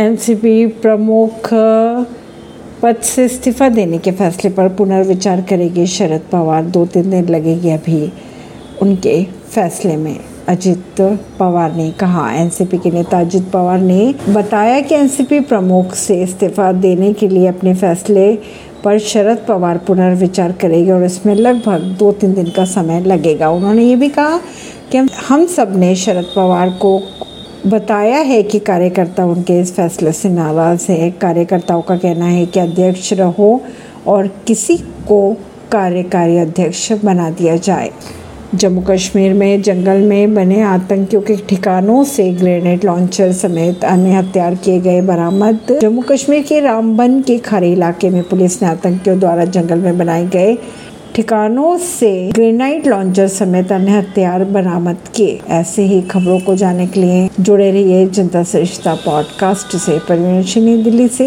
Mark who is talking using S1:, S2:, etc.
S1: NCP प्रमुख, पद से इस्तीफा देने के फैसले पर पुनर्विचार करेगी शरद पवार। दो तीन दिन लगेगी अभी उनके फैसले में। अजित पवार ने कहा, एनसीपी के नेता अजित पवार ने बताया कि एनसीपी प्रमुख से इस्तीफा देने के लिए अपने फैसले पर शरद पवार पुनर्विचार करेगी और इसमें लगभग दो तीन दिन का समय लगेगा। उन्होंने ये भी कहा कि हम सबने शरद पवार को बताया है कि कार्यकर्ता उनके इस फैसले से नाराज़ है। कार्यकर्ताओं का कहना है कि अध्यक्ष रहो और किसी को कार्यकारी अध्यक्ष बना दिया जाए। जम्मू कश्मीर में जंगल में बने आतंकियों के ठिकानों से ग्रेनेड लॉन्चर समेत अन्य हथियार किए गए बरामद। जम्मू कश्मीर के रामबन के खाड़ी इलाके में पुलिस ने आतंकियों द्वारा जंगल में बनाए गए ठिकानों से ग्रेनाइट लॉन्चर समेत अन्य हथियार बरामद किए। ऐसे ही खबरों को जानने के लिए जुड़े रहिए जनता सरिश्ता पॉडकास्ट से। परवीन दिल्ली से।